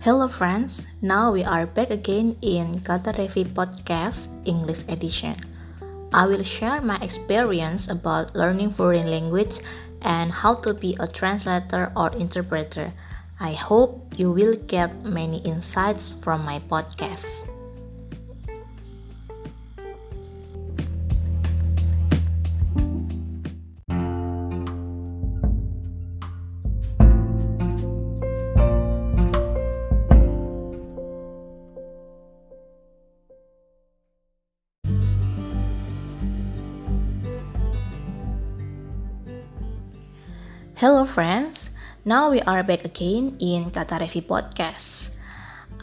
Hello friends, now we are back again in Kata Revi Podcast English Edition. I will share my experience about learning foreign language and how to be a translator or interpreter. I hope you will get many insights from my podcast. Hello friends, now we are back again in Kata Revi Podcast.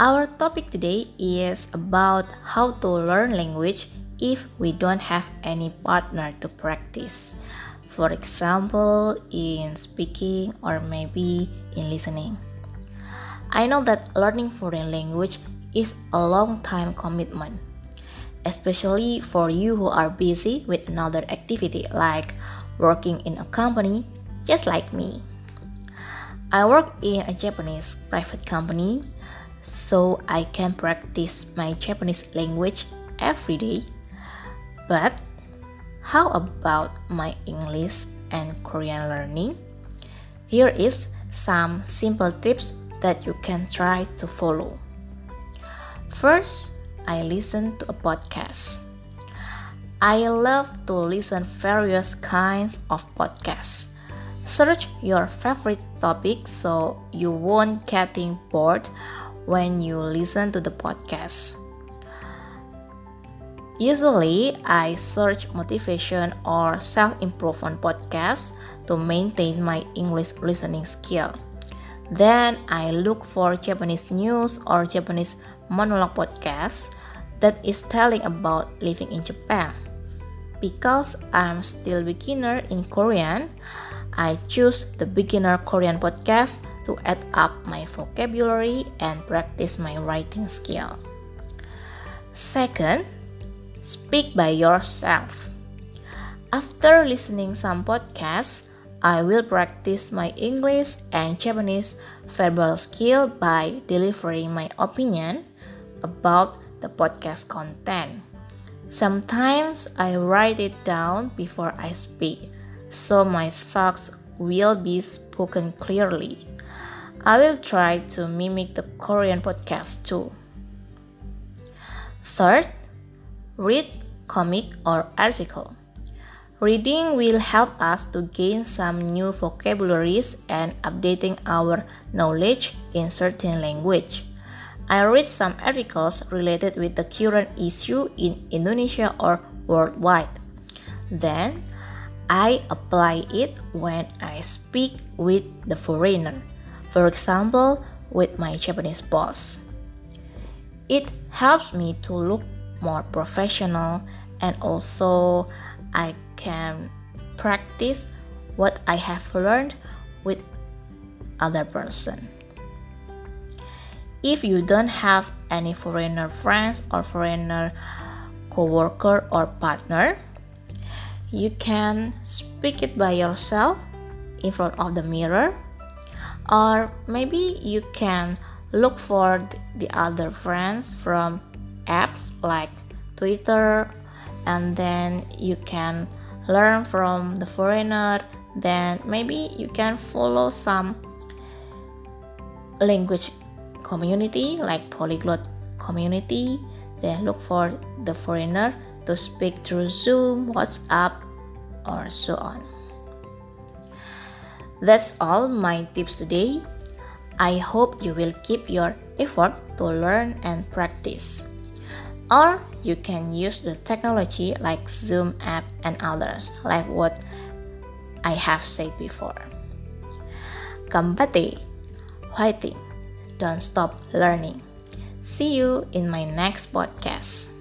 Our topic today is about how to learn language if we don't have any partner to practice. For example, in speaking or maybe in listening. I know that learning foreign language is a long time commitment, especially for you who are busy with another activity like working in a company just like me. I work in a Japanese private company, so I can practice my Japanese language every day. But how about my English and Korean learning? Here is some simple tips that you can try to follow. First, I listen to a podcast. I love to listen various kinds of podcasts Search your favorite topic so you won't getting bored when you listen to the podcast. Usually, I search motivation or self-improvement podcasts to maintain my English listening skill. Then I look for Japanese news or Japanese monologue podcasts that is telling about living in Japan. Because I'm still beginner in Korean, I choose the beginner Korean podcast to add up my vocabulary and practice my writing skill. Second, speak by yourself. After listening some podcasts, I will practice my English and Japanese verbal skill by delivering my opinion about the podcast content. Sometimes I write it down before I speak so my thoughts will be spoken clearly. I will try to mimic the Korean podcast too. Third, read comic or article. Reading will help us to gain some new vocabularies and updating our knowledge in certain language. I read some articles related with the current issue in Indonesia or worldwide. Then I apply it when I speak with the foreigner, for example, with my Japanese boss. It helps me to look more professional and also I can practice what I have learned with other person. If you don't have any foreigner friends or foreigner coworker or partner, you can speak it by yourself in front of the mirror, or maybe you can look for the other friends from apps like Twitter, and then you can learn from the foreigner. Then maybe you can follow some language community like polyglot community. Then look for the foreigner to speak through Zoom, WhatsApp, or so on. That's all my tips today. I hope you will keep your effort to learn and practice. Or you can use the technology like Zoom app and others, like what I have said before. Kambate, fighting, don't stop learning. See you in my next podcast.